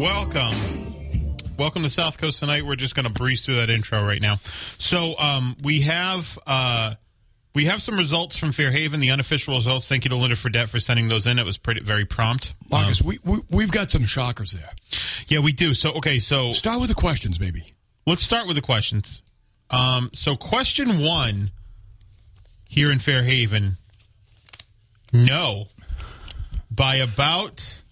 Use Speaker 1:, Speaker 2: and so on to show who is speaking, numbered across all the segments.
Speaker 1: Welcome. Welcome to South Coast tonight. We're just going to breeze through that intro right now. So um, we have uh, we have some results from Fairhaven, the unofficial results. Thank you to Linda Fredette for sending those in. It was pretty very prompt.
Speaker 2: Marcus, we, we we've got some shockers there.
Speaker 1: Yeah, we do. So okay, so
Speaker 2: Start with the questions, maybe.
Speaker 1: let's start with the questions. Um, so question one here in Fairhaven, no, by about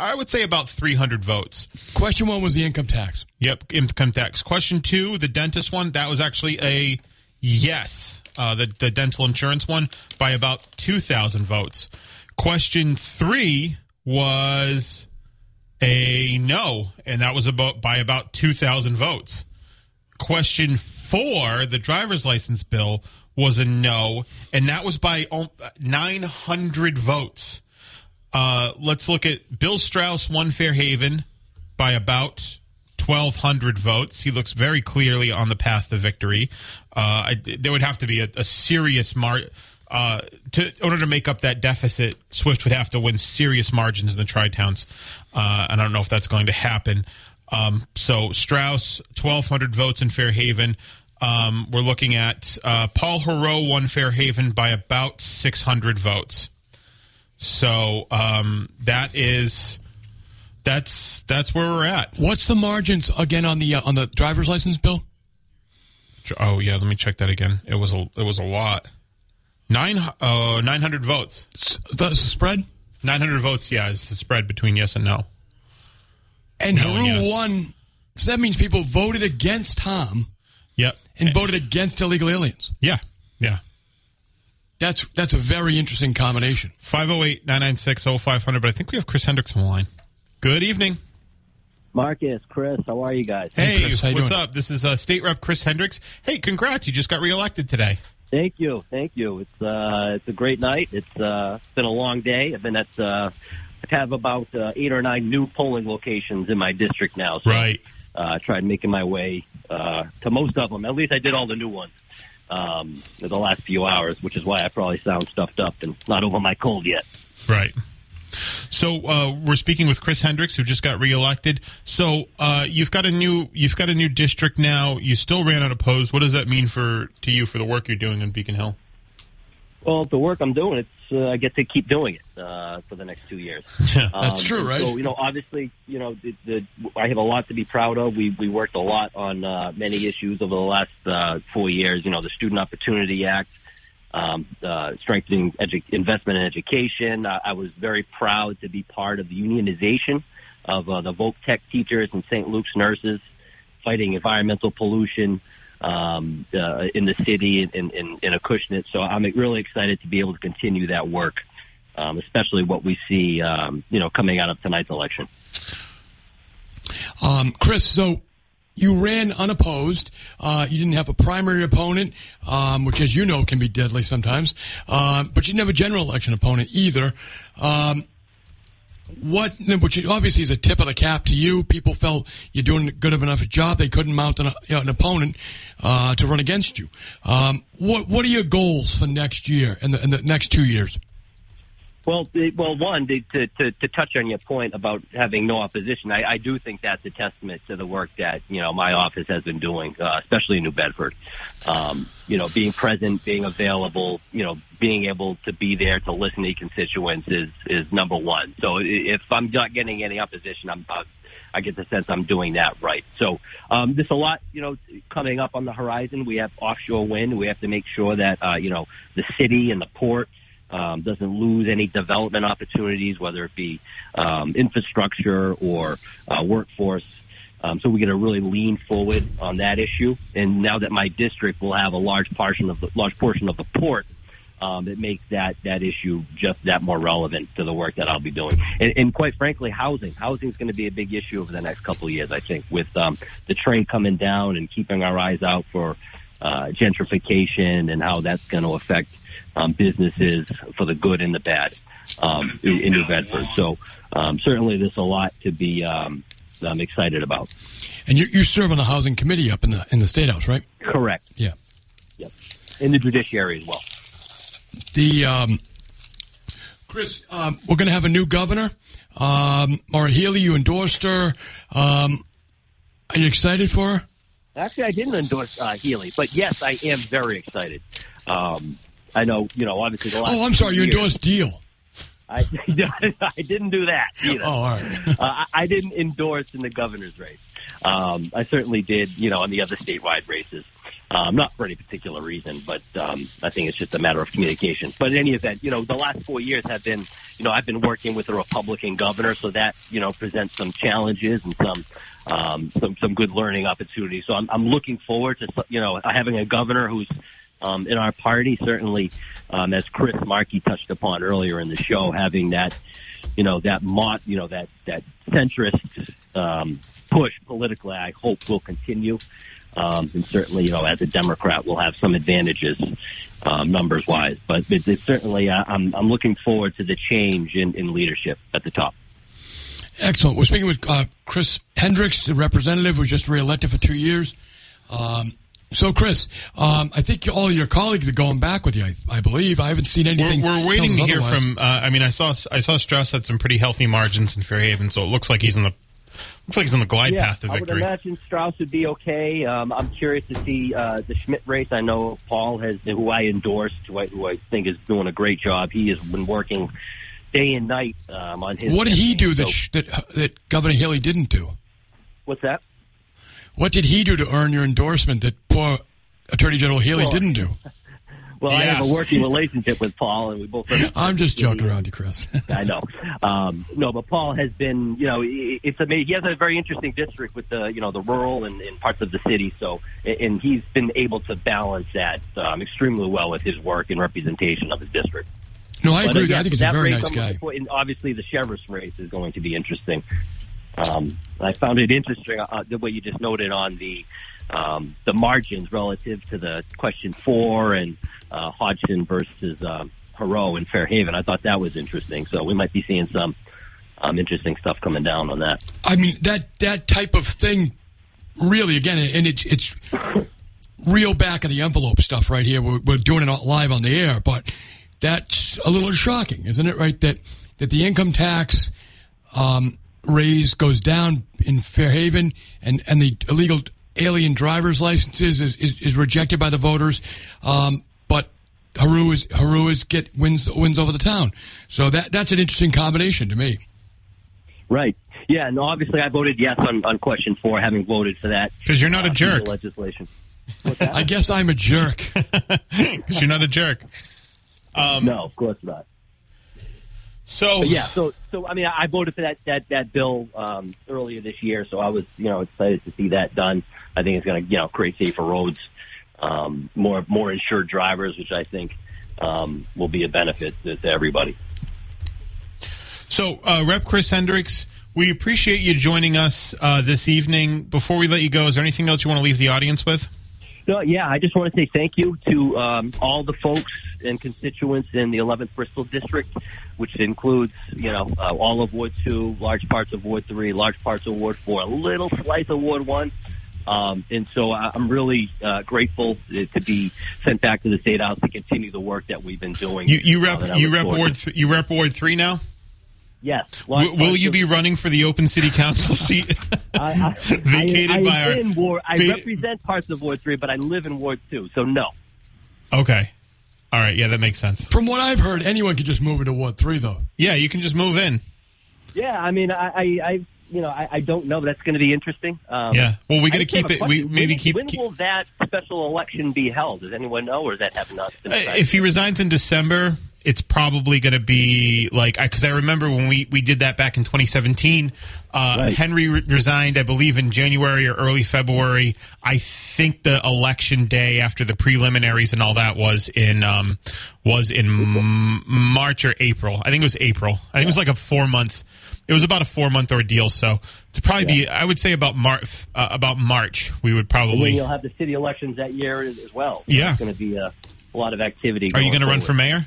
Speaker 1: I would say about three hundred votes.
Speaker 2: Question one was the income tax.
Speaker 1: Yep, income tax. Question two, the dentist one, that was actually a yes. Uh, the the dental insurance one by about two thousand votes. Question three was a no, and that was about by about two thousand votes. Question four, the driver's license bill was a no, and that was by nine hundred votes. Uh, let's look at Bill Straus won Fairhaven by about 1,200 votes. He looks very clearly on the path to victory. Uh, I, there would have to be a, a serious mar. Uh, to, in order to make up that deficit, Swift would have to win serious margins in the tri towns, uh, and I don't know if that's going to happen. Um, so Straus, 1,200 votes in Fairhaven. Um, we're looking at uh, Paul Heroux won Fairhaven by about 600 votes. So um, that is that's that's where we're at.
Speaker 2: What's the margins again on the uh, on the driver's license bill?
Speaker 1: Oh yeah, let me check that again. It was a it was a lot. Nine uh, nine hundred votes.
Speaker 2: The spread.
Speaker 1: Nine hundred votes. Yeah, is the spread between yes and no.
Speaker 2: And
Speaker 1: No,
Speaker 2: Heroux
Speaker 1: yes.
Speaker 2: won. So that means people voted against Tom
Speaker 1: Yep.
Speaker 2: and voted against illegal aliens.
Speaker 1: Yeah. Yeah.
Speaker 2: That's that's a very interesting combination.
Speaker 1: 508 996 0500. But I think we have Chris Hendricks on the line. Good evening.
Speaker 3: Marcus, Chris, how are you guys?
Speaker 1: Hey,
Speaker 2: Chris,
Speaker 1: what's
Speaker 2: doing?
Speaker 1: up? This is uh, State Rep Chris Hendricks. Hey, congrats. You just got reelected today.
Speaker 3: Thank you, thank you. It's uh, it's a great night. It's uh, it's been a long day. I've been at uh, I have about uh, eight or nine new polling locations in my district now. So,
Speaker 1: Right.
Speaker 3: Uh, I tried making my way uh, to most of them. At least I did all the new ones um, the last few hours, which is why I probably sound stuffed up and not over my cold yet.
Speaker 1: Right. So uh, we're speaking with Chris Hendricks, who just got reelected. So uh, you've got a new you've got a new district now. You still ran unopposed. What does that mean for to you for the work you're doing in Beacon Hill?
Speaker 3: Well, the work I'm doing, it's uh, I get to keep doing it uh, for the next two years.
Speaker 1: Yeah.
Speaker 2: That's true, right?
Speaker 3: So you know, obviously, you know, the, the, I have a lot to be proud of. We we worked a lot on uh, many issues over the last uh, four years. You know, the Student Opportunity Act, um, uh, strengthening edu- investment in education. I, I was very proud to be part of the unionization of uh, the Voc Tech teachers and St. Luke's nurses, fighting environmental pollution um, uh, in the city in, in, in Acushnet. So I'm really excited to be able to continue that work, um, especially what we see, um, you know, coming out of tonight's election.
Speaker 2: Um, Chris, so you ran unopposed. Uh, you didn't have a primary opponent, um, which, as you know, can be deadly sometimes. Uh, but you didn't have a general election opponent either. Um, what, which obviously is a tip of the cap to you. People felt you're doing good of enough a job. They couldn't mount an, you know, an opponent uh, to run against you. Um, what What are your goals for next year and the, and the next two years?
Speaker 3: Well, well, one to, to to to touch on your point about having no opposition, I, I do think that's a testament to the work that you know my office has been doing, uh, especially in New Bedford. Um, you know, being present, being available, you know, being able to be there to listen to constituents is is number one. So if I'm not getting any opposition, I'm uh, I get the sense I'm doing that right. So um, there's a lot, you know, coming up on the horizon. We have offshore wind. We have to make sure that uh, you know the city and the port um, doesn't lose any development opportunities, whether it be um, infrastructure or uh, workforce. Um, so we're going to really lean forward on that issue. And now that my district will have a large portion of the large portion of the port, um, it makes that that issue just that more relevant to the work that I'll be doing. And, and quite frankly, housing housing is going to be a big issue over the next couple of years. I think with um, the trade coming down and keeping our eyes out for uh, gentrification and how that's going to affect um, businesses for the good and the bad um, in, in New Bedford. So um, certainly, there's a lot to be um, I'm excited about.
Speaker 2: And you, you serve on the housing committee up in the in the state house, right?
Speaker 3: Correct.
Speaker 2: Yeah.
Speaker 3: Yep. In the judiciary as well.
Speaker 2: The um, Chris, um, we're going to have a new governor. Um, Maura Healey, you endorsed her. Um, are you excited for her?
Speaker 3: Actually, I didn't endorse uh, Healey, but yes, I am very excited. Um, I know, you know, obviously the last.
Speaker 2: Oh, I'm sorry, you
Speaker 3: years-
Speaker 2: endorsed Diehl.
Speaker 3: I, I didn't do that either.
Speaker 2: Oh, all right.
Speaker 3: uh, I- I didn't endorse in the governor's race. Um, I certainly did, you know, on the other statewide races. Um, not for any particular reason, but um, I think it's just a matter of communication. But in any event, you know, the last four years have been, you know, I've been working with a Republican governor, so that you know presents some challenges and some um, some some good learning opportunities. So I'm, I'm looking forward to you know having a governor who's um, in our party. Certainly, um, as Chris Markey touched upon earlier in the show, having that you know that mod, you know that that centrist um, push politically, I hope will continue. Um, and certainly, you know, as a Democrat, we'll have some advantages um, numbers wise. But it's certainly, uh, I'm I'm looking forward to the change in, in leadership at the top.
Speaker 2: Excellent. We're speaking with uh, Chris Hendricks, the representative who was just reelected for two years. Um, so, Chris, um, I think all your colleagues are going back with you. I, I believe I haven't seen
Speaker 1: We're,
Speaker 2: anything.
Speaker 1: we're waiting to hear
Speaker 2: otherwise.
Speaker 1: from. Uh, I mean, I saw I saw Straus had some pretty healthy margins in Fairhaven, so it looks like he's in the looks like he's on the glide
Speaker 3: yeah,
Speaker 1: path to
Speaker 3: I would imagine Straus would be okay. Um, I'm curious to see uh, the Schmid race. I know Paul has, who I endorsed, who I, who I think is doing a great job. He has been working day and night um, on his.
Speaker 2: What did he do that, sh- that that Governor Haley didn't do?
Speaker 3: what's that?
Speaker 2: What did he do to earn your endorsement that poor Attorney General Haley
Speaker 3: Well,
Speaker 2: didn't do?
Speaker 3: Well, I have a working relationship with Paul, and we both.
Speaker 2: I'm just joking around you, Chris.
Speaker 3: I know. Um, no, but Paul has been, you know, it's amazing. He has a very interesting district with the, you know, the rural and, and parts of the city. So, and he's been able to balance that um, extremely well with his work and representation of his district.
Speaker 2: No, I
Speaker 3: But,
Speaker 2: agree.
Speaker 3: yeah,
Speaker 2: I think he's a very nice guy.
Speaker 3: and obviously, the sheriff's race is going to be interesting. Um, I found it interesting uh, the way you just noted on the um, the margins relative to the question four and uh, Hodgson versus um, Heroux in Fairhaven. I thought that was interesting. So we might be seeing some um, interesting stuff coming down on that.
Speaker 2: I mean that that type of thing, really. Again, and it's it's real back of the envelope stuff right here. We're, we're doing it live on the air, but that's a little shocking, isn't it? Right that that the income tax um, raise goes down in Fairhaven, and and the illegal alien driver's licenses is is, is rejected by the voters, um, but. Heroux is Heroux is get wins wins over the town, so that that's an interesting combination to me.
Speaker 3: Right. Yeah, and obviously I voted yes on, on question four, having voted for that
Speaker 1: because you're not a
Speaker 3: uh, piece
Speaker 1: jerk.
Speaker 3: Legislation.
Speaker 2: I guess I'm a jerk.
Speaker 1: Because you're not a jerk. Um,
Speaker 3: No, of course not.
Speaker 1: So
Speaker 3: But yeah, so so I mean, I voted for that that that bill um, earlier this year, so I was you know excited to see that done. I think it's going to you know create safer roads, um, more more insured drivers, which I think um, will be a benefit to, to everybody.
Speaker 1: So, uh, Rep. Chris Hendricks, we appreciate you joining us uh, this evening. Before we let you go, is there anything else you want to leave the audience with?
Speaker 3: So yeah, I just want to say thank you to um, all the folks and constituents in the 11th Bristol District, which includes you know uh, all of Ward Two, large parts of Ward Three, large parts of Ward Four, a little slice of Ward One. Um, and so I'm really uh, grateful to be sent back to the state house to continue the work that we've been doing.
Speaker 1: You, you rep you rep Ward th- you rep Ward three now.
Speaker 3: Yes. large
Speaker 1: Will, will
Speaker 3: parts
Speaker 1: you be running for the open city council seat
Speaker 3: I, I,
Speaker 1: vacated
Speaker 3: I,
Speaker 1: by
Speaker 3: I'm
Speaker 1: our?
Speaker 3: in Ward, I
Speaker 1: va-
Speaker 3: represent parts of Ward Three, but I live in Ward Two, so no.
Speaker 1: Okay, all right, yeah, that makes sense.
Speaker 2: From what I've heard, anyone could just move into Ward Three, though.
Speaker 1: Yeah, you can just move in.
Speaker 3: Yeah, I mean, I, I, I you know, I, I don't know. But that's going to be interesting. Um,
Speaker 1: Yeah. Well, we
Speaker 3: I
Speaker 1: got to keep it. We maybe
Speaker 3: when,
Speaker 1: keep.
Speaker 3: When
Speaker 1: keep
Speaker 3: will that special election be held? Does anyone know, or is that have not been
Speaker 1: Uh, if he resigns in December, it's probably going to be like because I, remember when we we did that back in 2017. Uh,
Speaker 3: Right.
Speaker 1: Henry re- resigned, I believe, in January or early February. I think the election day after the preliminaries and all that was in um, was in m- March or April. I think it was April. I think it was like a four month. It was about a four month ordeal. So to probably be, I would say about March. Uh, about March, we would probably.
Speaker 3: you'll have the city elections that year as as well. So
Speaker 1: Yeah.
Speaker 3: It's going to be a, a lot of activity.
Speaker 1: Are you going to run for mayor?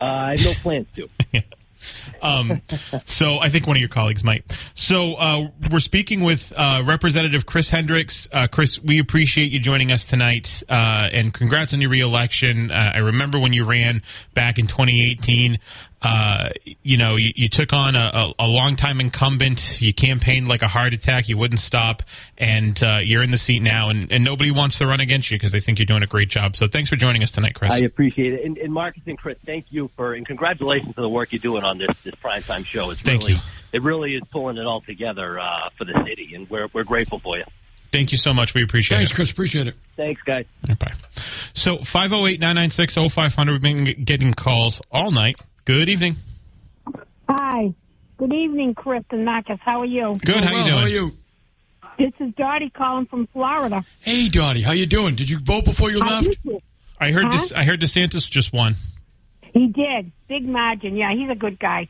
Speaker 3: Uh, I have no plans to.
Speaker 1: Um, so I think one of your colleagues might. So uh, we're speaking with uh, Representative Chris Hendricks. Uh, Chris, we appreciate you joining us tonight, uh, and congrats on your reelection. Uh, I remember when you ran back in 2018. Uh, you know, you, you took on a, a, a longtime incumbent. You campaigned like a heart attack. You wouldn't stop, and you're in the seat now. And, and nobody wants to run against you because they think you're doing a great job. So thanks for joining us tonight, Chris.
Speaker 3: I appreciate it. And, and Marcus and Chris, thank you for and congratulations for the work you're doing on this this primetime show. It's
Speaker 1: Thank
Speaker 3: really
Speaker 1: you.
Speaker 3: it really is pulling it all together uh, for the city, and we're we're grateful for you.
Speaker 1: Thank you so much. We appreciate
Speaker 2: Thanks,
Speaker 1: it.
Speaker 2: Chris. Appreciate it.
Speaker 3: Thanks, guys.
Speaker 1: Bye. So 508-996-0500. We've been getting calls all night. Good evening.
Speaker 4: Hi. Good evening, Chris and Marcus. How are you?
Speaker 1: Good.
Speaker 2: Oh,
Speaker 1: How
Speaker 2: well,
Speaker 1: you doing?
Speaker 2: How are you?
Speaker 4: This is Dottie calling from Florida.
Speaker 2: Hey, Dottie. How you doing? Did you vote before you
Speaker 4: How
Speaker 2: left?
Speaker 1: I heard.
Speaker 4: Huh?
Speaker 1: Des- I heard DeSantis just won.
Speaker 4: He did. Big margin. Yeah, he's a good guy.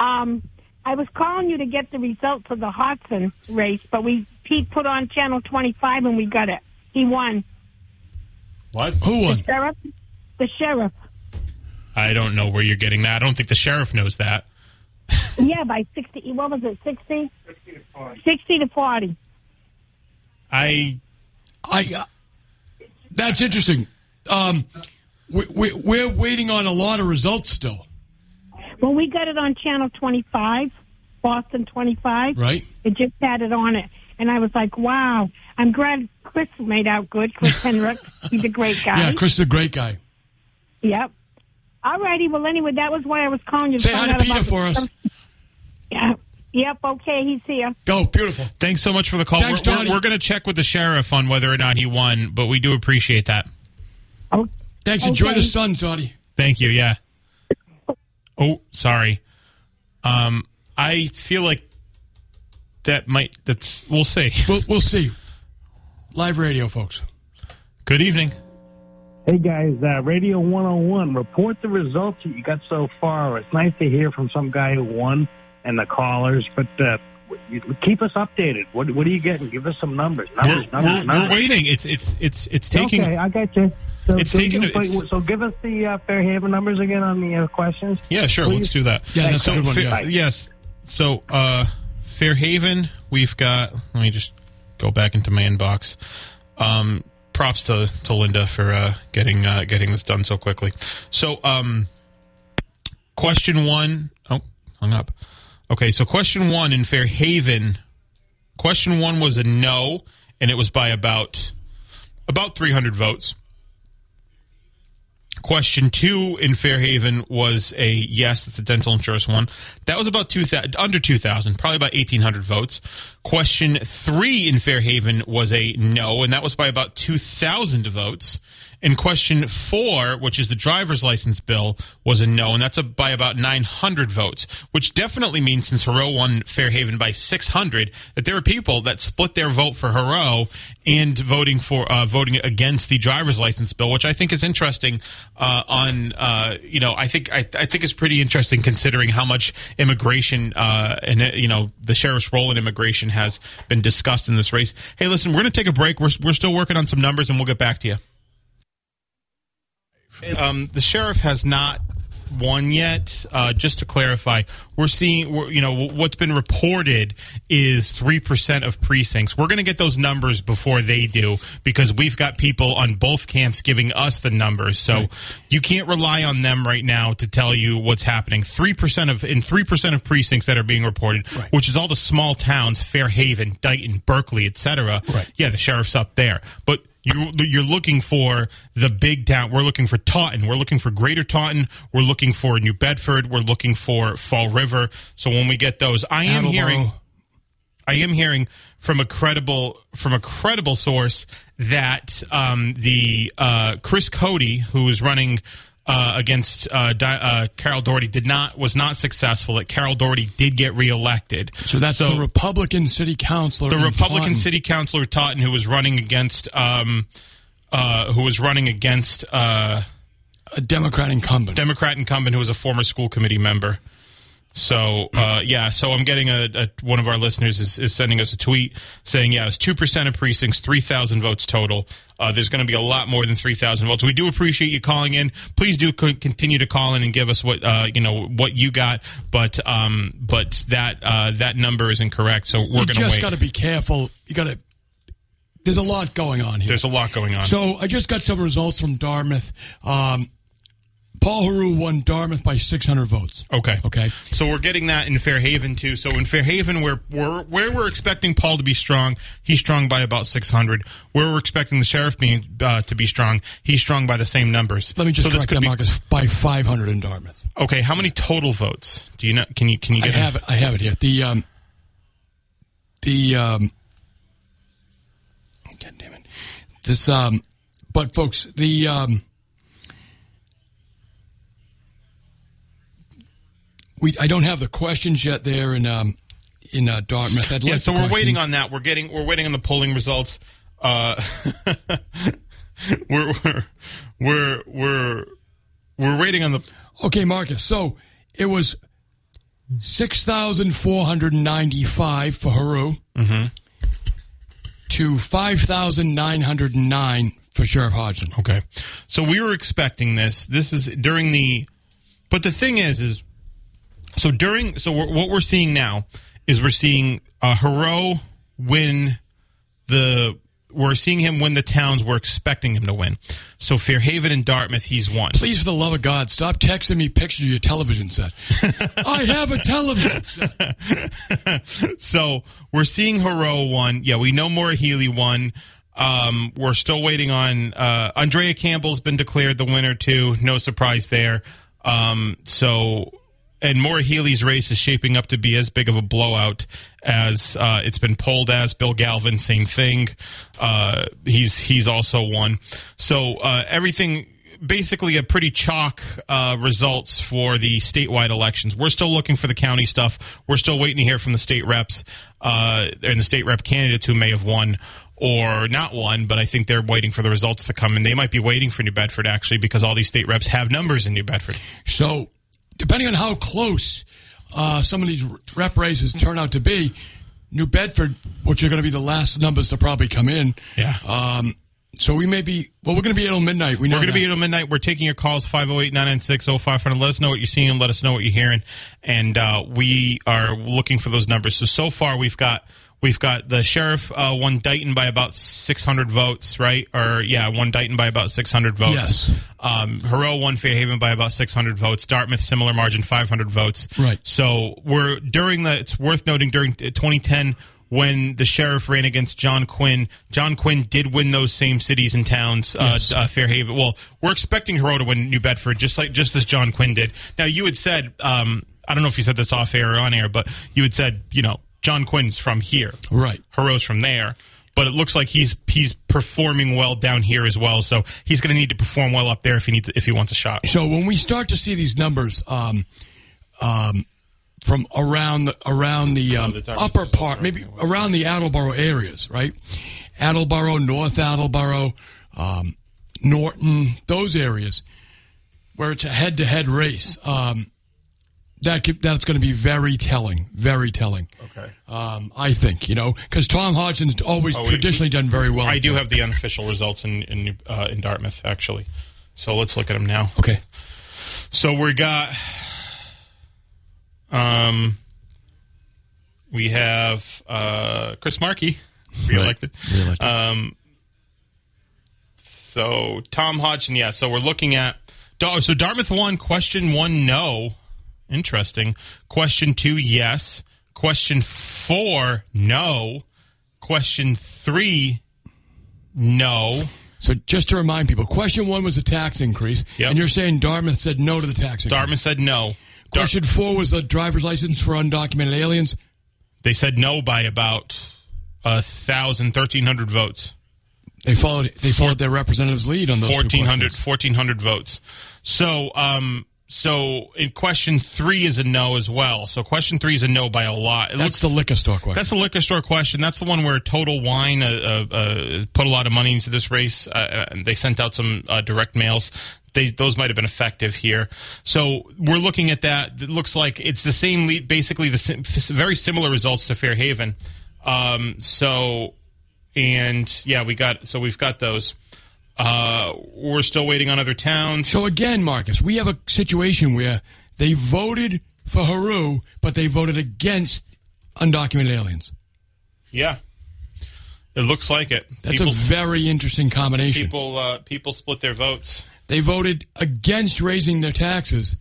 Speaker 4: Um, I was calling you to get the results of the Hodgson race, but we Pete put on Channel 25 and we got it. He won.
Speaker 1: What?
Speaker 2: Who
Speaker 4: The
Speaker 2: won?
Speaker 4: sheriff. The sheriff.
Speaker 1: I don't know where you're getting that. I don't think the sheriff knows that.
Speaker 4: Yeah, by 60. What was it? 60? 60 to 40. 60 to 40.
Speaker 1: I.
Speaker 2: I. Uh, that's interesting. Um, we, we, we're waiting on a lot of results still,
Speaker 4: Well, we got it on Channel 25, Boston 25.
Speaker 2: right?
Speaker 4: It just had it on it. And I was like, wow. I'm glad Chris made out good. Chris Henrik. He's a great guy.
Speaker 2: Yeah, Chris is a great guy.
Speaker 4: Yep. All righty. Well, anyway, that was why I was calling you.
Speaker 2: Say
Speaker 4: find
Speaker 2: hi to
Speaker 4: out
Speaker 2: Peter
Speaker 4: about the-
Speaker 2: for us.
Speaker 4: Yeah. Yep. Okay. He's here.
Speaker 2: Go, beautiful.
Speaker 1: Thanks so much for the call.
Speaker 2: Thanks,
Speaker 1: we're
Speaker 2: Tony.
Speaker 1: we're, going to check with the sheriff on whether or not he won, but we do appreciate that.
Speaker 2: Thanks. Enjoy the sun, Dottie.
Speaker 1: Thank you. Yeah. Oh, sorry. Um, I feel like that might. That's. We'll see.
Speaker 2: We'll, we'll see. Live radio, folks.
Speaker 1: Good evening.
Speaker 5: Hey guys, uh, Radio 101, report the results that you got so far. It's nice to hear from some guy who won and the callers, but uh, keep us updated. What, what are you getting? Give us some numbers.
Speaker 1: We're,
Speaker 5: Numbers, numbers,
Speaker 1: we're, we're waiting. It's it's it's it's taking.
Speaker 5: Okay, I got you. So,
Speaker 1: It's
Speaker 5: so,
Speaker 1: taking-
Speaker 5: you-
Speaker 1: it's-
Speaker 5: so give us the uh, Fairhaven numbers again on the uh, questions.
Speaker 1: Yeah, sure.
Speaker 5: Please.
Speaker 1: Let's do that.
Speaker 2: Yeah, that's
Speaker 1: so,
Speaker 2: a good one.
Speaker 1: Fa-
Speaker 2: yeah.
Speaker 1: Yes. So, uh, Fairhaven, we've got. Let me just go back into my inbox. Um, props to, to Linda for uh, getting uh, getting this done so quickly. So, um, question one oh hung up. Okay, so question one in Fairhaven. Question one was a no, and it was by about about 300 votes. Question two in Fairhaven was a yes. That's a dental insurance one. That was about two thousand, under two thousand, probably about eighteen hundred votes. Question three in Fairhaven was a no, and that was by about two thousand votes. And question four, which is the driver's license bill, was a no, and that's a, by about 900 votes, which definitely means since Heroux won Fairhaven by 600, that there are people that split their vote for Heroux and voting for uh, voting against the driver's license bill, which I think is interesting. Uh, on uh, you know, I think I, I think is pretty interesting considering how much immigration uh, and you know the sheriff's role in immigration has been discussed in this race. Hey, listen, we're going to take a break. We're we're still working on some numbers, and we'll get back to you. Um, the sheriff has not won yet. Uh, just to clarify, we're seeing, we're, you know, what's been reported is three percent of precincts. We're going to get those numbers before they do because we've got people on both camps giving us the numbers. So you can't rely on them right now to tell you what's happening. Three percent of in three percent of precincts that are being reported, which is all the small towns, Fairhaven, Dighton, Berkley, etc.
Speaker 2: Right.
Speaker 1: Yeah, the sheriff's up there, but you, you're looking for the big town. We're looking for Taunton. We're looking for Greater Taunton. We're looking for New Bedford. We're looking for Fall River. So when we get those, I am
Speaker 2: Attleboro.
Speaker 1: hearing, I am hearing from a credible from a credible source that um, the uh, Chris Cody, who is running uh, against uh, Di- uh, Carol Doherty did not was not successful. That Carol Doherty did get reelected.
Speaker 2: So that's the Republican city councilor.
Speaker 1: the Republican
Speaker 2: Taunton.
Speaker 1: city councilor Taunton, who was running against um, uh, who was running against uh,
Speaker 2: a Democrat incumbent.
Speaker 1: Democrat incumbent who was a former school committee member. So uh, yeah, so I'm getting a, a one of our listeners is, is sending us a tweet saying yeah, it's two percent of precincts, three thousand votes total. Uh, there's going to be a lot more than three thousand votes. We do appreciate you calling in. Please do co- continue to call in and give us what uh, you know what you got. But um, but that uh, that number is incorrect. So we're
Speaker 2: you
Speaker 1: going to
Speaker 2: just got to be careful. You got to. There's a lot going on here.
Speaker 1: There's a lot going on.
Speaker 2: So I just got some results from Dartmouth. Um, Paul Heroux won Dartmouth by 600 votes.
Speaker 1: Okay.
Speaker 2: Okay.
Speaker 1: So we're getting that in Fairhaven too. So in Fairhaven, where we're where we're expecting Paul to be strong, he's strong by about 600. Where we're expecting the sheriff being uh, to be strong, he's strong by the same numbers.
Speaker 2: Let me just
Speaker 1: so this
Speaker 2: correct
Speaker 1: could
Speaker 2: that,
Speaker 1: be
Speaker 2: Marcus. By 500 in Dartmouth.
Speaker 1: okay. How many total votes do you know? Can you can you
Speaker 2: I
Speaker 1: get?
Speaker 2: have it. I have it here. The um, the um, God damn it. This um, but folks, the um, we I don't have the questions yet there in um in uh, Dartmouth. I'd
Speaker 1: Yeah.
Speaker 2: like
Speaker 1: So we're waiting on that. We're getting we're waiting on the polling results. Uh, we're we're we're we're we're waiting on the
Speaker 2: Okay, Marcus. So it was six thousand four hundred ninety-five for Heroux
Speaker 1: Mm-hmm.
Speaker 2: to five thousand nine hundred nine for Sheriff Hodgson.
Speaker 1: Okay. So we were expecting this. This is during the, but the thing is, is so during, so we're, what we're seeing now is we're seeing uh, Heroux win the, we're seeing him win the towns we're expecting him to win. So Fairhaven and Dartmouth, he's won.
Speaker 2: Please, for the love of God, stop texting me pictures of your television set. I have a television set.
Speaker 1: so we're seeing Heroux won. Yeah, we know Maura Healey won. Um, we're still waiting on uh, Andrea Campbell's been declared the winner too. No surprise there. Um, so and Maura Healey's race is shaping up to be as big of a blowout as uh, it's been polled as. Bill Galvin, same thing. Uh, he's he's also won. So uh, everything basically a pretty chalk uh, results for the statewide elections. We're still looking for the county stuff. We're still waiting to hear from the state reps uh, and the state rep candidates who may have won or not won, but I think they're waiting for the results to come, and they might be waiting for New Bedford actually because all these state reps have numbers in New Bedford.
Speaker 2: So, depending on how close uh, some of these rep races turn out to be, New Bedford, which are going to be the last numbers to probably come in.
Speaker 1: Yeah.
Speaker 2: Um, so we may be, well, we're going to be until midnight. We know
Speaker 1: We're going to be until midnight. We're taking your calls 508 996 0500. Let us know what you're seeing. Let us know what you're hearing. And uh, we are looking for those numbers. So, so far, we've got. We've got the sheriff uh, won Dighton by about 600 votes, right? Or yeah, won Dighton by about 600 votes.
Speaker 2: Yes.
Speaker 1: Um, Heroux won Fairhaven by about 600 votes. Dartmouth similar margin, 500 votes.
Speaker 2: Right.
Speaker 1: So we're during the. It's worth noting during 2010 when the sheriff ran against John Quinn. John Quinn did win those same cities and towns. Uh,
Speaker 2: Yes.
Speaker 1: uh, Fairhaven. Well, we're expecting Heroux to win New Bedford, just like just as John Quinn did. Now, you had said, um, I don't know if you said this off air or on air, but you had said, you know, John Quinn's from here,
Speaker 2: Right.
Speaker 1: Heroux's from there. But it looks like he's he's performing well down here as well. So he's going to need to perform well up there if he needs if he wants a shot.
Speaker 2: So when we start to see these numbers um, um, from around the around the, um,
Speaker 1: the
Speaker 2: upper part, maybe around the Attleboro areas, right? Attleboro, North Attleboro, um, Norton, those areas where it's a head-to-head race. Um, that could, that's going to be very telling, very telling.
Speaker 1: Okay.
Speaker 2: Um, I think you know because Tom Hodgson's always
Speaker 1: we-
Speaker 2: traditionally done very well.
Speaker 1: I do have the unofficial results in in, uh, in Dartmouth actually. So let's look at them now.
Speaker 2: Okay.
Speaker 1: So we got, um, we have uh, Chris Markey reelected.
Speaker 2: Reelected.
Speaker 1: Um, so Tom Hodgson, yeah. So we're looking at so Dartmouth one question one no, interesting. Question two yes. Question four no. Question three no.
Speaker 2: So just to remind people, question one was a tax increase,
Speaker 1: Yep.
Speaker 2: and you're saying Dartmouth said no to the tax increase.
Speaker 1: Dartmouth said no. Dar-
Speaker 2: Question four was a driver's license for undocumented aliens.
Speaker 1: they said no by about a thousand, thirteen hundred votes.
Speaker 2: They followed. They followed their representatives' lead on those two
Speaker 1: 1400,
Speaker 2: questions.
Speaker 1: 1400 votes. So, um, so in question three is a no as well. So question three is a no by a lot. It
Speaker 2: That's
Speaker 1: looks-
Speaker 2: the liquor store question.
Speaker 1: That's the liquor store question. That's the one where Total Wine uh, uh, uh, put a lot of money into this race. Uh, and they sent out some uh, direct mails. They, those might have been effective here. So we're looking at that. It looks like it's the same lead, basically the sim- very similar results to Fairhaven. Um, so, and yeah, we got so we've got those. Uh, we're still waiting on other towns.
Speaker 2: So again, Marcus, we have a situation where they voted for Heroux, but they voted against undocumented aliens.
Speaker 1: Yeah, it looks like it.
Speaker 2: That's
Speaker 1: people,
Speaker 2: a very interesting combination.
Speaker 1: people, uh, people split their votes.
Speaker 2: They voted against raising their taxes,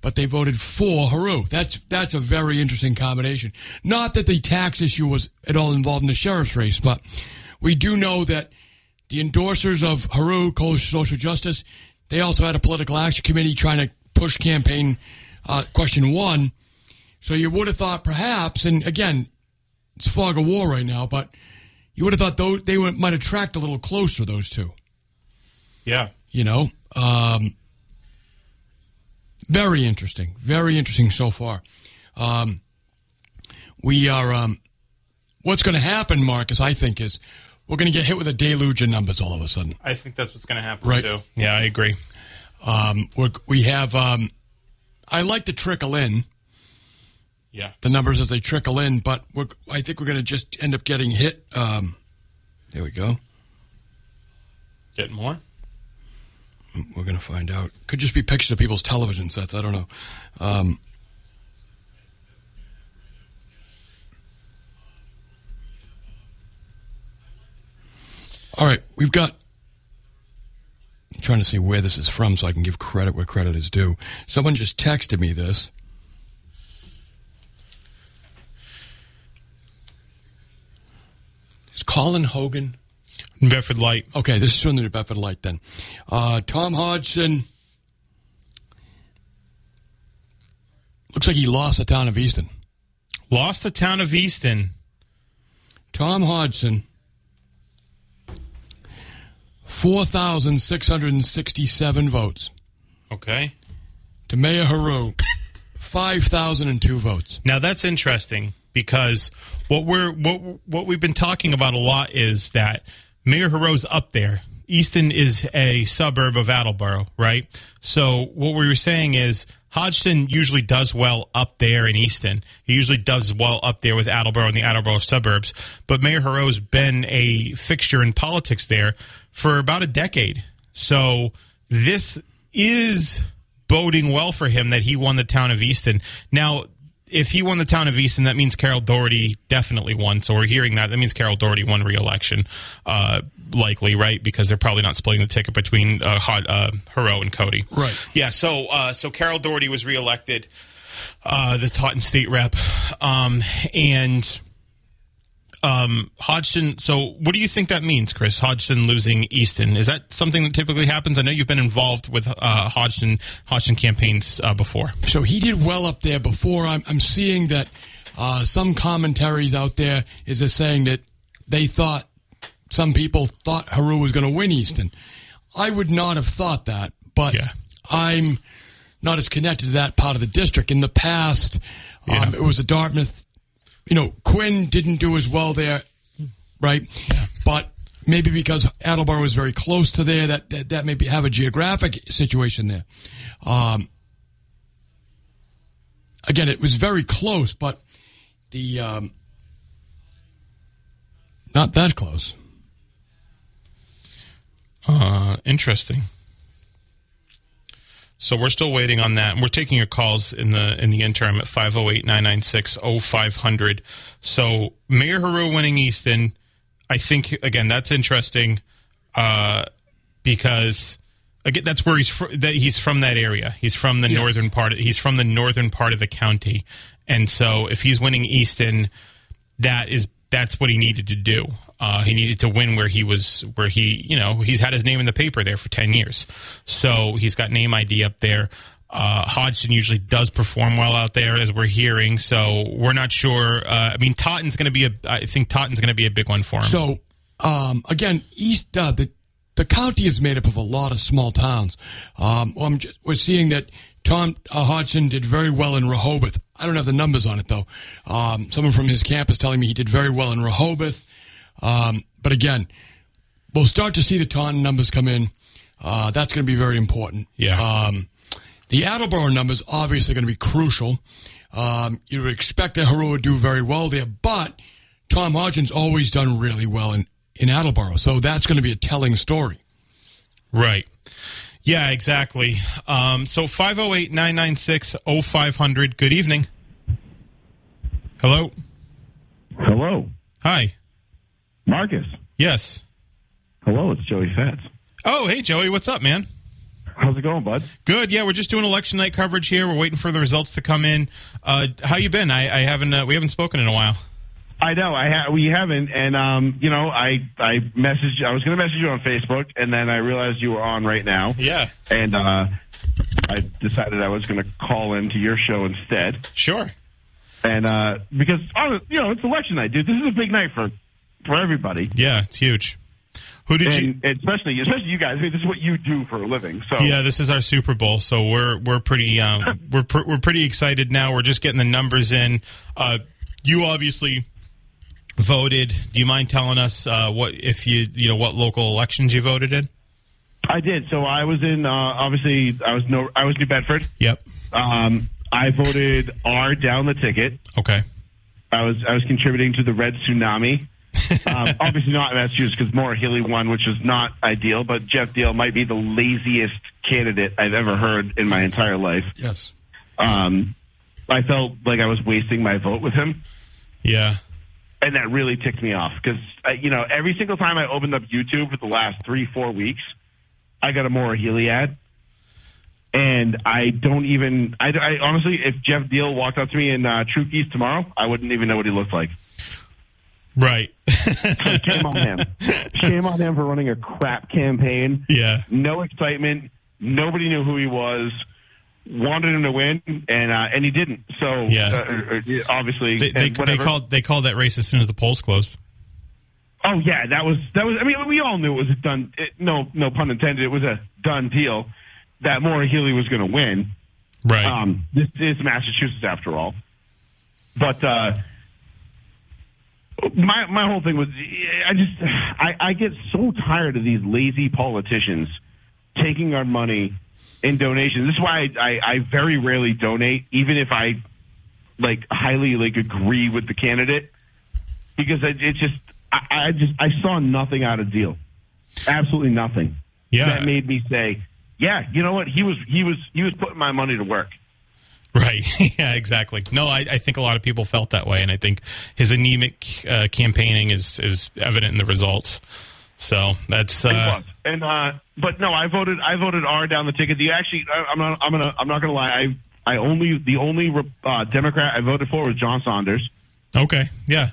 Speaker 2: but they voted for Heroux. That's that's a very interesting combination. Not that the tax issue was at all involved in the sheriff's race, but we do know that the endorsers of Heroux, Social Justice, they also had a political action committee trying to push campaign uh, question one. So you would have thought perhaps, and again, it's fog of war right now, but you would have thought those, they would, might attract a little closer, those two
Speaker 1: Yeah.
Speaker 2: you know um, very interesting very interesting so far um, we are um, what's going to happen marcus i think is we're going to get hit with a deluge of numbers all of a sudden
Speaker 1: I think that's what's going to happen
Speaker 2: Right.
Speaker 1: too. Yeah, I agree.
Speaker 2: um, we're, we have um, i like to trickle in
Speaker 1: Yeah.
Speaker 2: the numbers as they trickle in but we're, i think we're going to just end up getting hit um, there we go
Speaker 1: Get more?
Speaker 2: We're going to find out. Could just be pictures of people's television sets. I don't know. Um, all right, we've got. I'm trying to see where this is from so I can give credit where credit is due. Someone just texted me this. Is Colin Hogan
Speaker 1: Bedford Light.
Speaker 2: Okay, this is from the New Bedford Light then. Uh, Tom Hodgson. Looks like he lost the town of Easton.
Speaker 1: Lost the town of Easton.
Speaker 2: Tom Hodgson. 4,667 votes.
Speaker 1: Okay.
Speaker 2: To Mayor Heroux, 5,002 votes.
Speaker 1: Now that's interesting because what we're what what we've been talking about a lot is that Mayor Heroux's up there. Easton is a suburb of Attleboro, right? So what we were saying is Hodgson usually does well up there in Easton. He usually does well up there with Attleboro and the Attleboro suburbs. But Mayor Heroux's been a fixture in politics there for about a decade. So this is boding well for him that he won the town of Easton. Now, if he won the town of Easton, that means Carol Doherty definitely won. So we're hearing that. That means Carol Doherty won re-election, uh, likely, right? Because they're probably not splitting the ticket between uh, uh, Heroux and Cody.
Speaker 2: Right.
Speaker 1: Yeah. So, uh, so Carol Doherty was reelected, uh, the Taunton state rep, um, and um, Hodgson. So, what do you think that means, Chris? Hodgson losing Easton is that something that typically happens? I know you've been involved with uh, Hodgson Hodgson campaigns uh, before.
Speaker 2: So he did well up there before. I'm, I'm seeing that uh, some commentaries out there is a saying that they thought some people thought Heroux was going to win Easton. I would not have thought that, but
Speaker 1: Yeah.
Speaker 2: I'm not as connected to that part of the district. In the past, um, it was a Dartmouth. You know, Quinn didn't do as well there, right? Yeah. But maybe because Attleboro is very close to there, that that, that maybe have a geographic situation there. Um, again, it was very close, but the um, not that close.
Speaker 1: Uh, interesting. So we're still waiting on that. We're taking your calls in the in the interim at 508-996-0500. So Mayor Heroux winning Easton, I think again that's interesting uh, because again that's where he's fr- that he's from that area. He's from the
Speaker 2: Yes.
Speaker 1: northern part. He's from the northern part of the county, and so if he's winning Easton, that is that's what he needed to do. Uh, he needed to win where he was, where he, you know, he's had his name in the paper there for ten years, so he's got name ID up there. Uh, Hodgson usually does perform well out there, as we're hearing. So we're not sure. Uh, I mean, Taunton's going to be a. I think Taunton's going to be a big one for him.
Speaker 2: So um, again, East uh, the the county is made up of a lot of small towns. Um, just, we're seeing that Tom uh, Hodgson did very well in Rehoboth. I don't have the numbers on it though. Um, someone from his camp is telling me he did very well in Rehoboth. Um, but again, we'll start to see the Taunton numbers come in. Uh, that's going to be very important.
Speaker 1: Yeah.
Speaker 2: Um, the Attleboro numbers obviously going to be crucial. Um, you would expect that Heroux would do very well there, but Tom Hodgson's always done really well in, in Attleboro, so that's going to be a telling story.
Speaker 1: Right. Yeah, exactly. Um, so 508 996 0500. Good evening. Hello.
Speaker 6: Hello,
Speaker 1: Hi.
Speaker 6: Marcus.
Speaker 1: Yes.
Speaker 6: Hello, it's Joey Fats.
Speaker 1: Oh, hey, Joey. What's up, man?
Speaker 6: How's it going, bud?
Speaker 1: Good. Yeah, we're just doing election night coverage here. We're waiting for the results to come in. Uh, how you been? I, I haven't. Uh, we haven't spoken in a while.
Speaker 6: I know I ha- we haven't, and um, you know, I I messaged. I was going to message you on Facebook, and then I realized you were on right now,
Speaker 1: Yeah.
Speaker 6: and uh, I decided I was going to call into your show instead,
Speaker 1: Sure.
Speaker 6: and uh, because you know it's election night, dude. This is a big night for for everybody,
Speaker 1: Yeah, it's huge. Who did you?
Speaker 6: especially especially you guys. I mean, this is what you do for a living, so
Speaker 1: Yeah, this is our Super Bowl, so we're we're pretty um, we're pr- we're pretty excited now. We're just getting the numbers in. Uh, you obviously voted. Do you mind telling us uh, what if you you know what local elections you voted in?
Speaker 6: I did. So I was in. Uh, obviously, I was no. I was New Bedford.
Speaker 1: Yep.
Speaker 6: Um, I voted R down the ticket.
Speaker 1: Okay.
Speaker 6: I was I was contributing to the red tsunami. um, obviously not Massachusetts because Maura Healey won, which is not ideal. But Geoff Diehl might be the laziest candidate I've ever heard in my entire life.
Speaker 2: Yes.
Speaker 6: Um, I felt like I was wasting my vote with him,
Speaker 1: Yeah.
Speaker 6: And that really ticked me off because uh, you know every single time I opened up YouTube for the last three four weeks, I got a Maura Healey ad. And I don't even. I, I honestly, if Geoff Diehl walked up to me in uh, True Keys tomorrow, I wouldn't even know what he looked like.
Speaker 1: Right.
Speaker 6: Shame on him. Shame on him for running a crap campaign.
Speaker 1: yeah.
Speaker 6: No excitement. Nobody knew who he was. Wanted him to win, and uh, and he didn't. So
Speaker 1: Yeah.
Speaker 6: uh, uh, obviously,
Speaker 1: They, they, they called they called that race as soon as the polls closed.
Speaker 6: Oh yeah, that was that was. I mean, we all knew it was a done. It, no, no pun intended. It was a done deal that Maura Healey was going to win.
Speaker 1: Right.
Speaker 6: Um, this is Massachusetts after all. But uh, my my whole thing was I just I, I get so tired of these lazy politicians taking our money in donations. This is why I, I, I very rarely donate, even if I like highly like agree with the candidate, because it, it just I, I just I saw nothing out of Diehl, absolutely nothing.
Speaker 1: Yeah.
Speaker 6: that made me say, yeah, you know what? He was he was he was putting my money to work.
Speaker 1: Right. yeah, exactly. No, I, I think a lot of people felt that way, and I think his anemic uh, campaigning is is evident in the results. So that's uh,
Speaker 6: was. And uh, but no, I voted. I voted R down the ticket. The actually, I, I'm not. I'm gonna. I'm not gonna lie. I I only the only uh, Democrat I voted for was John Saunders.
Speaker 1: okay. Yeah.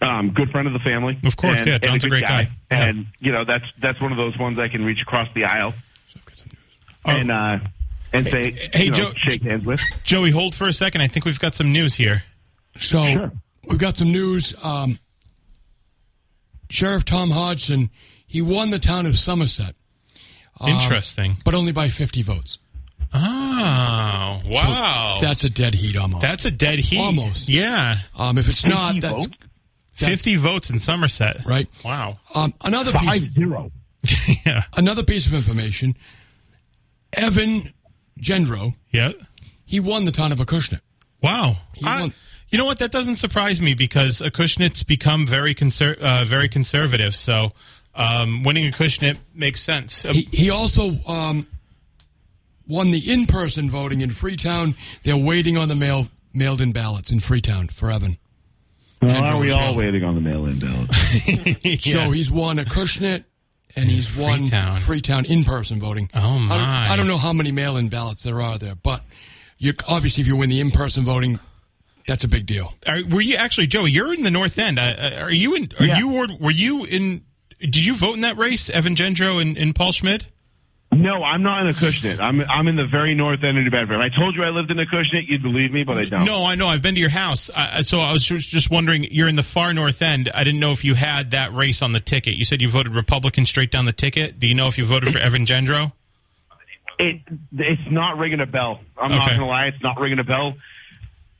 Speaker 6: Um, good friend of the family.
Speaker 1: Of course,
Speaker 6: and,
Speaker 1: yeah, John's a
Speaker 6: good
Speaker 1: great guy. Yeah.
Speaker 6: And you know that's that's one of those ones I can reach across the aisle
Speaker 1: Oh.
Speaker 6: and uh, and say
Speaker 1: hey,
Speaker 6: you know,
Speaker 1: Joe-
Speaker 6: shake hands with.
Speaker 1: Joey, hold for a second. I think we've got some news here.
Speaker 2: So
Speaker 6: Sure.
Speaker 2: we've got some news. Um, Sheriff Tom Hodgson, he won the town of Somerset,
Speaker 6: Um,
Speaker 1: Interesting.
Speaker 2: but only by 50 votes.
Speaker 1: Oh,
Speaker 2: So
Speaker 1: wow.
Speaker 2: that's a dead heat almost.
Speaker 1: That's a dead heat.
Speaker 2: Almost.
Speaker 1: Yeah.
Speaker 2: um, if it's not,
Speaker 6: 50
Speaker 2: that's
Speaker 6: votes?
Speaker 1: 50 votes in Somerset.
Speaker 2: right.
Speaker 1: Wow.
Speaker 2: Um, another piece.
Speaker 6: Five zero.
Speaker 1: yeah.
Speaker 2: Another piece of information. Evan Gendreau,
Speaker 1: Yeah.
Speaker 2: he won the town of Acushnet.
Speaker 1: Wow.
Speaker 2: He
Speaker 1: I-
Speaker 2: won-
Speaker 1: you know what? That doesn't surprise me because Acushnet's become very conser- uh, very conservative. So um, winning Acushnet makes sense.
Speaker 2: He, he also um, won the in-person voting in Freetown. They're waiting on the mail mailed-in ballots in Freetown for Evan.
Speaker 6: Well,
Speaker 2: Gendreau
Speaker 6: are we all
Speaker 2: well.
Speaker 6: waiting on the mail-in ballot?
Speaker 2: So he's won Acushnet and he's won
Speaker 1: Freetown.
Speaker 2: Freetown in-person voting.
Speaker 1: Oh,
Speaker 2: I don't,
Speaker 1: my.
Speaker 2: I don't know how many mail-in ballots there are there, but you obviously if you win the in-person voting, that's a big deal.
Speaker 1: Are, were you actually, Joey? You're in the North End. Uh, are you in? Are
Speaker 6: Yeah.
Speaker 1: you? Were, were you in? Did you vote in that race, Evan Gendreau and, and Paul Schmid?
Speaker 6: No, I'm not in Acushnet. I'm I'm in the very north end of New Bedford. If I told you I lived in Acushnet, you'd believe me, but I don't.
Speaker 1: No, I know. I've been to your house. Uh, so I was just just wondering, you're in the far north end. I didn't know if you had that race on the ticket. You said you voted Republican straight down the ticket. Do you know if you voted for Evan Gendreau?
Speaker 6: It it's not ringing a bell. I'm not gonna lie, it's not ringing a bell.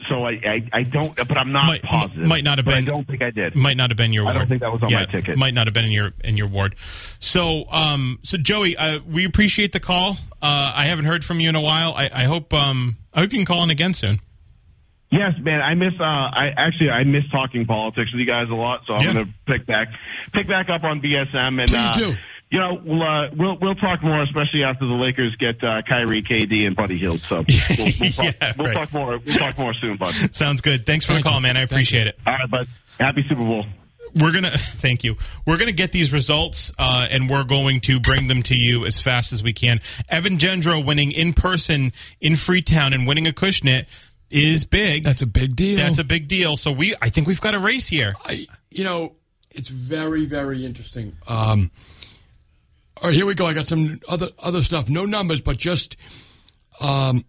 Speaker 6: So I I, I don't, but I'm not
Speaker 1: Might-
Speaker 6: positive.
Speaker 1: might not have
Speaker 6: But
Speaker 1: been-
Speaker 6: I don't think I did.
Speaker 1: Might not have been your Ward.
Speaker 6: I don't think that was on my ticket.
Speaker 1: Might not have been in your in your ward. So, um, so Joey, uh, we appreciate the call. Uh, I haven't heard from you in a while. I, I hope um, I hope you can call in again soon.
Speaker 6: Yes, man. I miss. Uh, I actually I miss talking politics with you guys a lot. So I'm
Speaker 1: Yeah.
Speaker 6: going to pick back pick back up on BSM and
Speaker 2: Please
Speaker 6: uh,
Speaker 2: do.
Speaker 6: You know, we'll, uh, we'll we'll talk more, especially after the Lakers get uh, Kyrie, KD, and Buddy Hield. So we'll, we'll, talk,
Speaker 1: Yeah,
Speaker 6: we'll
Speaker 1: right.
Speaker 6: talk more. We'll talk more soon, bud.
Speaker 1: Sounds good. Thanks for
Speaker 2: Thank
Speaker 1: the call,
Speaker 2: you.
Speaker 1: man. I
Speaker 2: Thank
Speaker 1: appreciate
Speaker 2: you.
Speaker 1: it.
Speaker 6: All right, bud. Happy Super Bowl.
Speaker 1: We're gonna thank you. We're gonna get these results, uh, and we're going to bring them to you as fast as we can. Evan Gendreau winning in person in Freetown and winning Acushnet is big.
Speaker 2: That's a big deal.
Speaker 1: That's a big deal. So we, I think we've got a race here.
Speaker 2: I, you know, it's very, very interesting. Um, all right, here we go. I got some other other stuff. No numbers, but just um,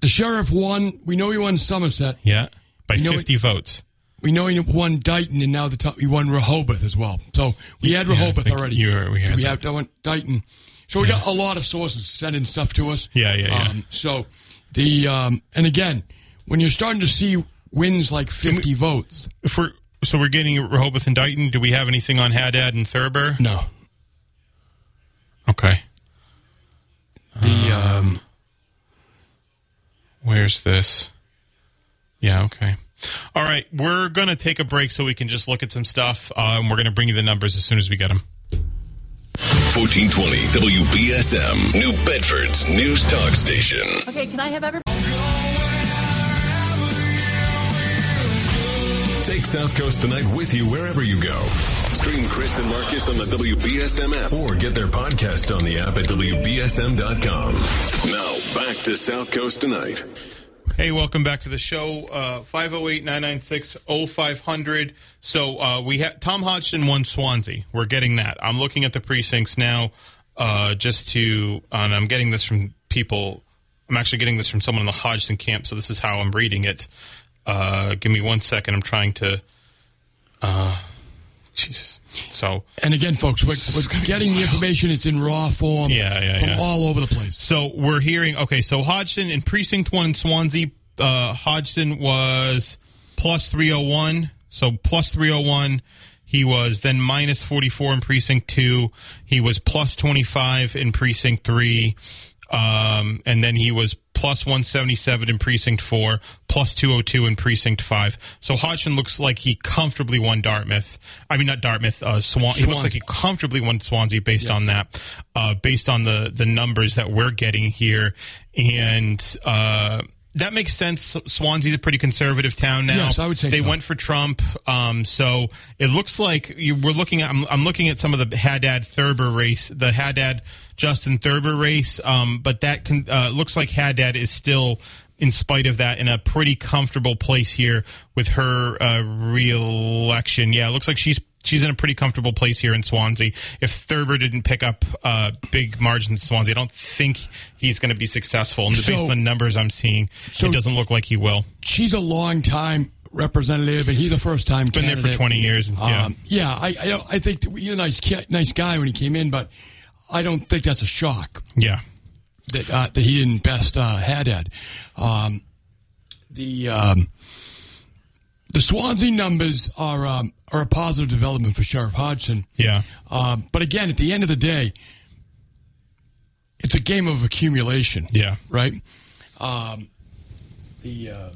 Speaker 2: the sheriff won. We know he won Somerset.
Speaker 1: Yeah, by
Speaker 2: know
Speaker 1: fifty votes.
Speaker 2: We know he won Dighton, and now the top, he won Rehoboth as well. So we had Rehoboth
Speaker 1: think
Speaker 2: already.
Speaker 1: you were- we had
Speaker 2: we
Speaker 1: that.
Speaker 2: have to Dighton. So we got a lot of sources sending stuff to us.
Speaker 1: Yeah, yeah, yeah.
Speaker 2: Um, so the um, and again, when you're starting to see wins like 50 votes,
Speaker 1: If we're so we're getting Rehoboth and Dighton. Do we have anything on Haddad and Thurber?
Speaker 2: no,
Speaker 1: Okay.
Speaker 2: the um,
Speaker 1: Where's this? Yeah, okay. All right, we're going to take a break so we can just look at some stuff, uh, and we're going to bring you the numbers as soon as we get them.
Speaker 7: 1420 WBSM, New Bedford's News Talk Station.
Speaker 8: Okay, can I have every?
Speaker 7: Take South Coast Tonight with you wherever you go. Stream Chris and Marcus on the WBSM app or get their podcast on the app at WBSM.com. Now, back to South Coast Tonight.
Speaker 1: Hey, welcome back to the show. Uh, 508-996-0500. So uh, we have Tom Hodgson won Swansea. We're getting that. I'm looking at the precincts now uh, just to, and I'm getting this from people. I'm actually getting this from someone in the Hodgson camp, so this is how I'm reading it. Uh, give me one second. I'm trying to. Uh, Jesus. So
Speaker 2: and again, folks, we're, we're getting the information. It's in raw form.
Speaker 1: Yeah, yeah,
Speaker 2: from
Speaker 1: yeah.
Speaker 2: all over the place.
Speaker 1: So we're hearing okay. So Hodgson in precinct one in Swansea, uh, Hodgson was plus three hundred one. So plus three hundred one. He was then minus forty four in precinct two. He was plus twenty five in precinct three, um, and then he was plus one seventy seven in precinct four, plus two hundred two in precinct five. So Hodgson looks like he comfortably won Dartmouth. I mean, not Dartmouth. Uh, Swan. He looks like he comfortably won Swansea based on that, uh, based on the the numbers that we're getting here, and uh, that makes sense. Swansea's a pretty conservative town now.
Speaker 2: Yes, I would say
Speaker 1: they
Speaker 2: so.
Speaker 1: went for Trump, um, so it looks like you, we're looking at. I'm, I'm looking at some of the Haddad Thurber race, the Haddad Justin Thurber race, um, but that can, uh, looks like Haddad is still. In spite of that, in a pretty comfortable place here with her uh, re-election, yeah, it looks like she's she's in a pretty comfortable place here in Swansea. If Thurber didn't pick up uh, big margins in Swansea, I don't think he's going to be successful. And
Speaker 2: So-
Speaker 1: based on the numbers I'm seeing,
Speaker 2: So-
Speaker 1: it doesn't look like he will.
Speaker 2: She's a long time representative, and he's a first time.
Speaker 1: Been there for 20 years, and- yeah.
Speaker 2: Um, yeah. I I, I think he's a nice nice guy when he came in, but I don't think that's a shock
Speaker 1: Yeah.
Speaker 2: that uh, that he didn't best uh, Haddad. Um, the um, the Swansea numbers are um, are a positive development for Sheriff Hodgson.
Speaker 1: Yeah.
Speaker 2: Um, but again, at the end of the day, it's a game of accumulation.
Speaker 1: Yeah.
Speaker 2: Right. Um, the uh,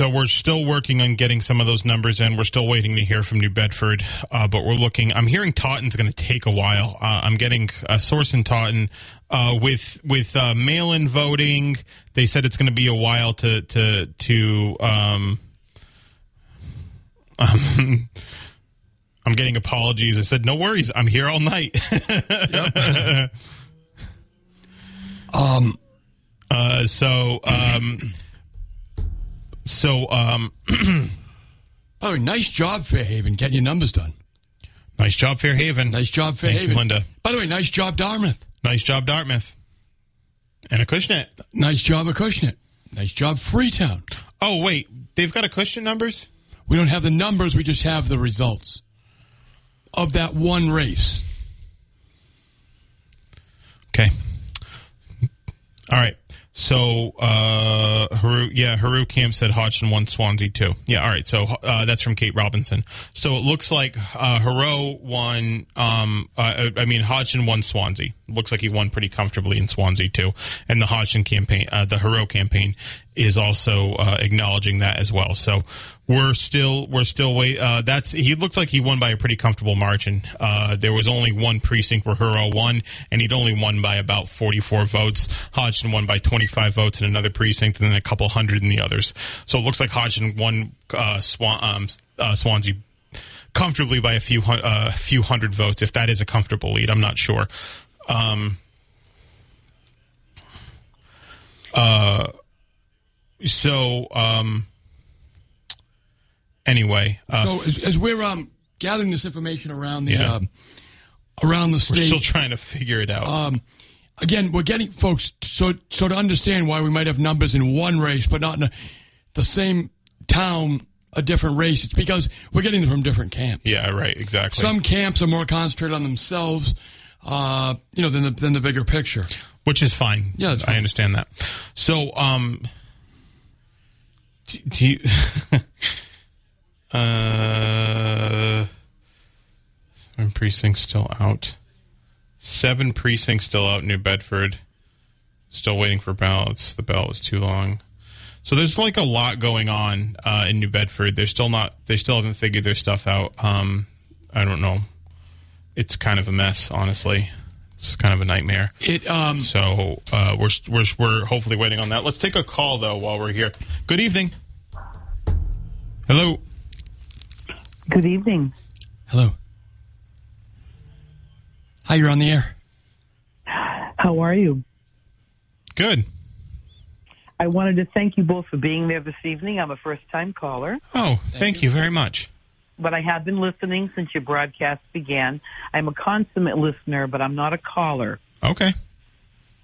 Speaker 1: So we're still working on getting some of those numbers in. We're still waiting to hear from New Bedford, uh, but we're looking. I'm hearing Taunton's going to take a while. Uh, I'm getting a source in Taunton uh, with with uh, mail-in voting. They said it's going to be a while to to to. Um, um, I'm getting apologies. I said no worries. I'm here all night.
Speaker 2: um,
Speaker 1: Uh, so, um, so, um,
Speaker 2: oh, nice job, Fairhaven, getting your numbers done.
Speaker 1: Nice job, Fairhaven.
Speaker 2: Nice job,
Speaker 1: Thank you,
Speaker 2: Fairhaven.
Speaker 1: Linda.
Speaker 2: By the way, nice job, Dartmouth.
Speaker 1: Nice job, Dartmouth. And Acushnet.
Speaker 2: Nice job, Acushnet. Nice job, Freetown.
Speaker 1: Oh, wait. They've got Acushnet numbers?
Speaker 2: We don't have the numbers, we just have the results of that one race.
Speaker 1: Okay. All right. So, uh, Heroux, yeah, Heroux Camp said Hodgson won Swansea too. Yeah, all right. So, uh, that's from Kate Robinson. So it looks like, uh, Heroux won, um, uh, I mean, Hodgson won Swansea. Looks like he won pretty comfortably in Swansea too. And the Hodgson campaign, uh, the Heroux campaign is also, uh, acknowledging that as well. So we're still, we're still wait, uh, that's, he looks like he won by a pretty comfortable margin. Uh, there was only one precinct where Heroux won, and he'd only won by about 44 votes. Hodgson won by 25 votes in another precinct, and then a couple hundred in the others. So it looks like Hodgson won, uh, Swan, um, uh, Swansea comfortably by a few uh, few hundred votes. If that is a comfortable lead, I'm not sure. Um, uh, so um, anyway, uh,
Speaker 2: so as, as we're um, gathering this information around the
Speaker 1: Yeah.
Speaker 2: um, around the
Speaker 1: we're
Speaker 2: state,
Speaker 1: still trying to figure it out.
Speaker 2: um, again, we're getting folks so so to understand why we might have numbers in one race, but not in a, the same town, a different race. It's because we're getting them from different camps.
Speaker 1: yeah, right, exactly.
Speaker 2: Some camps are more concentrated on themselves, uh, you know, than the than the bigger picture.
Speaker 1: which is fine.
Speaker 2: Yeah,
Speaker 1: I
Speaker 2: fine.
Speaker 1: understand that. So, um, do, you, uh, seven precincts still out. Seven precincts still out. New Bedford, still waiting for ballots. The ballot was too long. So there's like a lot going on uh, in New Bedford. They're still not. They still haven't figured their stuff out. Um, I don't know. It's kind of a mess, honestly. It's kind of a nightmare.
Speaker 2: It um,
Speaker 1: So uh, we're we're we're hopefully waiting on that. Let's take a call though while we're here. Good evening. Hello.
Speaker 8: Good evening.
Speaker 2: hello. Hi, you're on the air.
Speaker 8: How are you?
Speaker 1: Good.
Speaker 8: I wanted to thank you both for being there this evening. I'm a first time caller,
Speaker 1: Oh, thank, you. very much.
Speaker 8: But I have been listening since your broadcast began. I'm a consummate listener, but I'm not a caller.
Speaker 1: Okay.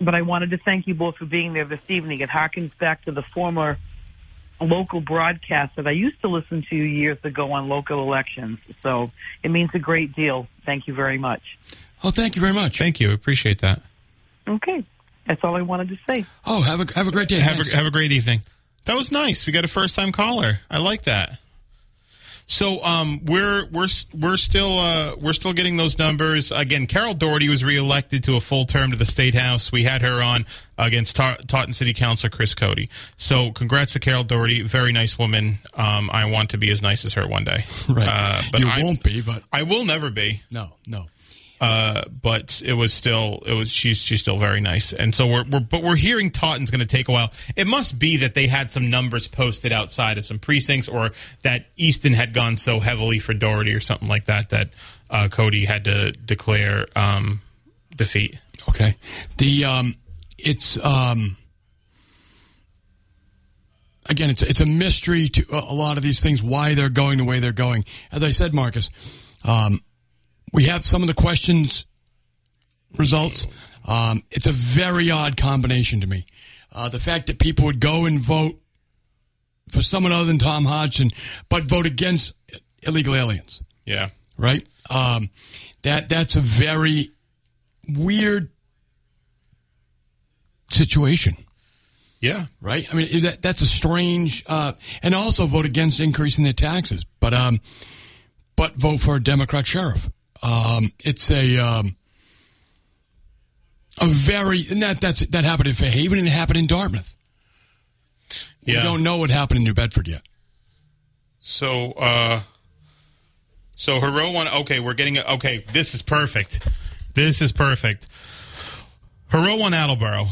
Speaker 8: But I wanted to thank you both for being there this evening. It harkens back to the former local broadcast that I used to listen to years ago on local elections. So it means a great deal. Thank you very much.
Speaker 2: Oh, thank you very much.
Speaker 1: Thank you. Appreciate that.
Speaker 8: Okay. That's all I wanted to say.
Speaker 2: Oh, have a have a great day.
Speaker 1: Have
Speaker 2: Thanks.
Speaker 1: a, have a great evening. That was nice. We got a first time caller. I like that. So um, we're we're we're still uh, we're still getting those numbers again. Carol Doherty was reelected to a full term to the state house. We had her on against Ta- Taunton City Councilor Chris Cody. So congrats to Carol Doherty, very nice woman. Um, I want to be as nice as her one day.
Speaker 2: right.
Speaker 1: Uh, but
Speaker 2: you
Speaker 1: I,
Speaker 2: won't be, but
Speaker 1: I will never be.
Speaker 2: no, no.
Speaker 1: Uh, but it was still it was she's she's still very nice, and so we're, we're but we're hearing Taunton's going to take a while. It must be that they had some numbers posted outside of some precincts, or that Easton had gone so heavily for Doherty or something like that that uh, Cody had to declare um, defeat.
Speaker 2: Okay. The um, it's um, again, it's it's a mystery to a a lot of these things why they're going the way they're going. As I said, Marcus, um, we have some of the questions results. Um, it's a very odd combination to me. Uh, the fact that people would go and vote for someone other than Tom Hodgson, but vote against illegal aliens
Speaker 1: Yeah,
Speaker 2: right? Um, that that's a very weird situation,
Speaker 1: yeah,
Speaker 2: right? I mean, that that's a strange, uh, and also vote against increasing their taxes, but um, but vote for a Democrat sheriff. Um, it's a um, a very and that that's that happened in Fairhaven and it happened in Dartmouth.
Speaker 1: yeah.
Speaker 2: We don't know what happened in New Bedford yet.
Speaker 1: So, uh, so Heroux won. Okay, we're getting it. Okay, this is perfect. This is perfect. Heroux won Attleboro.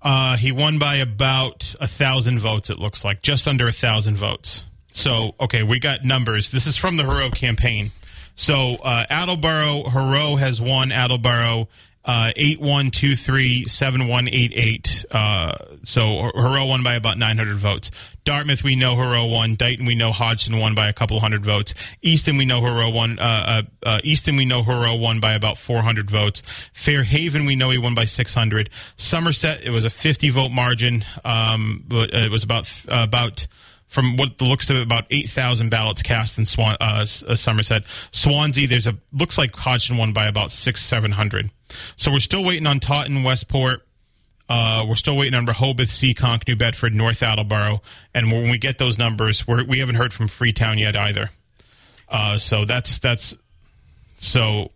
Speaker 1: Uh, he won by about a thousand votes. It looks like just under a thousand votes. So, okay, we got numbers. This is from the Heroux campaign. So, uh, Attleboro, Heroux has won Attleboro uh, 81237188. Uh, so Heroux won by about 900 votes. Dartmouth, we know Heroux won. Dighton, we know Hodgson won by a couple hundred votes. Easton, we know Heroux won. Uh, uh, uh, Easton, we know Heroux won by about 400 votes. Fairhaven, we know he won by 600. Somerset, it was a 50 vote margin. Um, it was about about from what the looks of it, about 8,000 ballots cast in Swan, uh, uh, Somerset. Swansea, there's a, looks like Hodgson won by about six, 700. So we're still waiting on Taunton, Westport. Uh, we're still waiting on Rehoboth, Seekonk, New Bedford, North Attleboro. And when we get those numbers, we're, we haven't heard from Freetown yet either. Uh, so that's, that's, so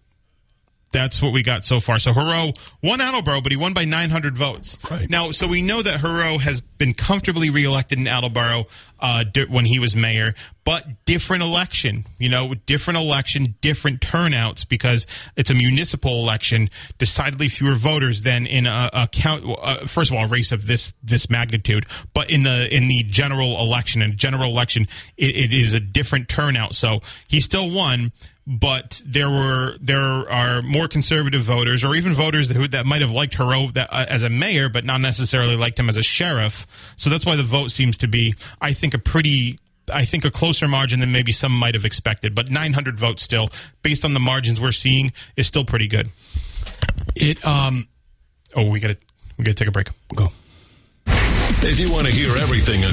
Speaker 1: that's what we got so far. So Heroux won Attleboro, but he won by 900 votes.
Speaker 2: Right.
Speaker 1: Now, so we know that Heroux has been comfortably reelected in Attleboro uh, di- when he was mayor, but different election. You know, different election, different turnouts because it's a municipal election. Decidedly fewer voters than in a, a count. Uh, first of all, a race of this this magnitude, but in the in the general election, in general election, it, it is a different turnout. So he still won but there were there are more conservative voters, or even voters that that might have liked Heroux that, uh, as a mayor, but not necessarily liked him as a sheriff. So that's why the vote seems to be, I think, a pretty. I think a closer margin than maybe some might have expected, but 900 votes still, based on the margins we're seeing, is still pretty good.
Speaker 2: It um
Speaker 1: Oh, we got to we got to take a break.
Speaker 2: go.
Speaker 7: If you want to hear everything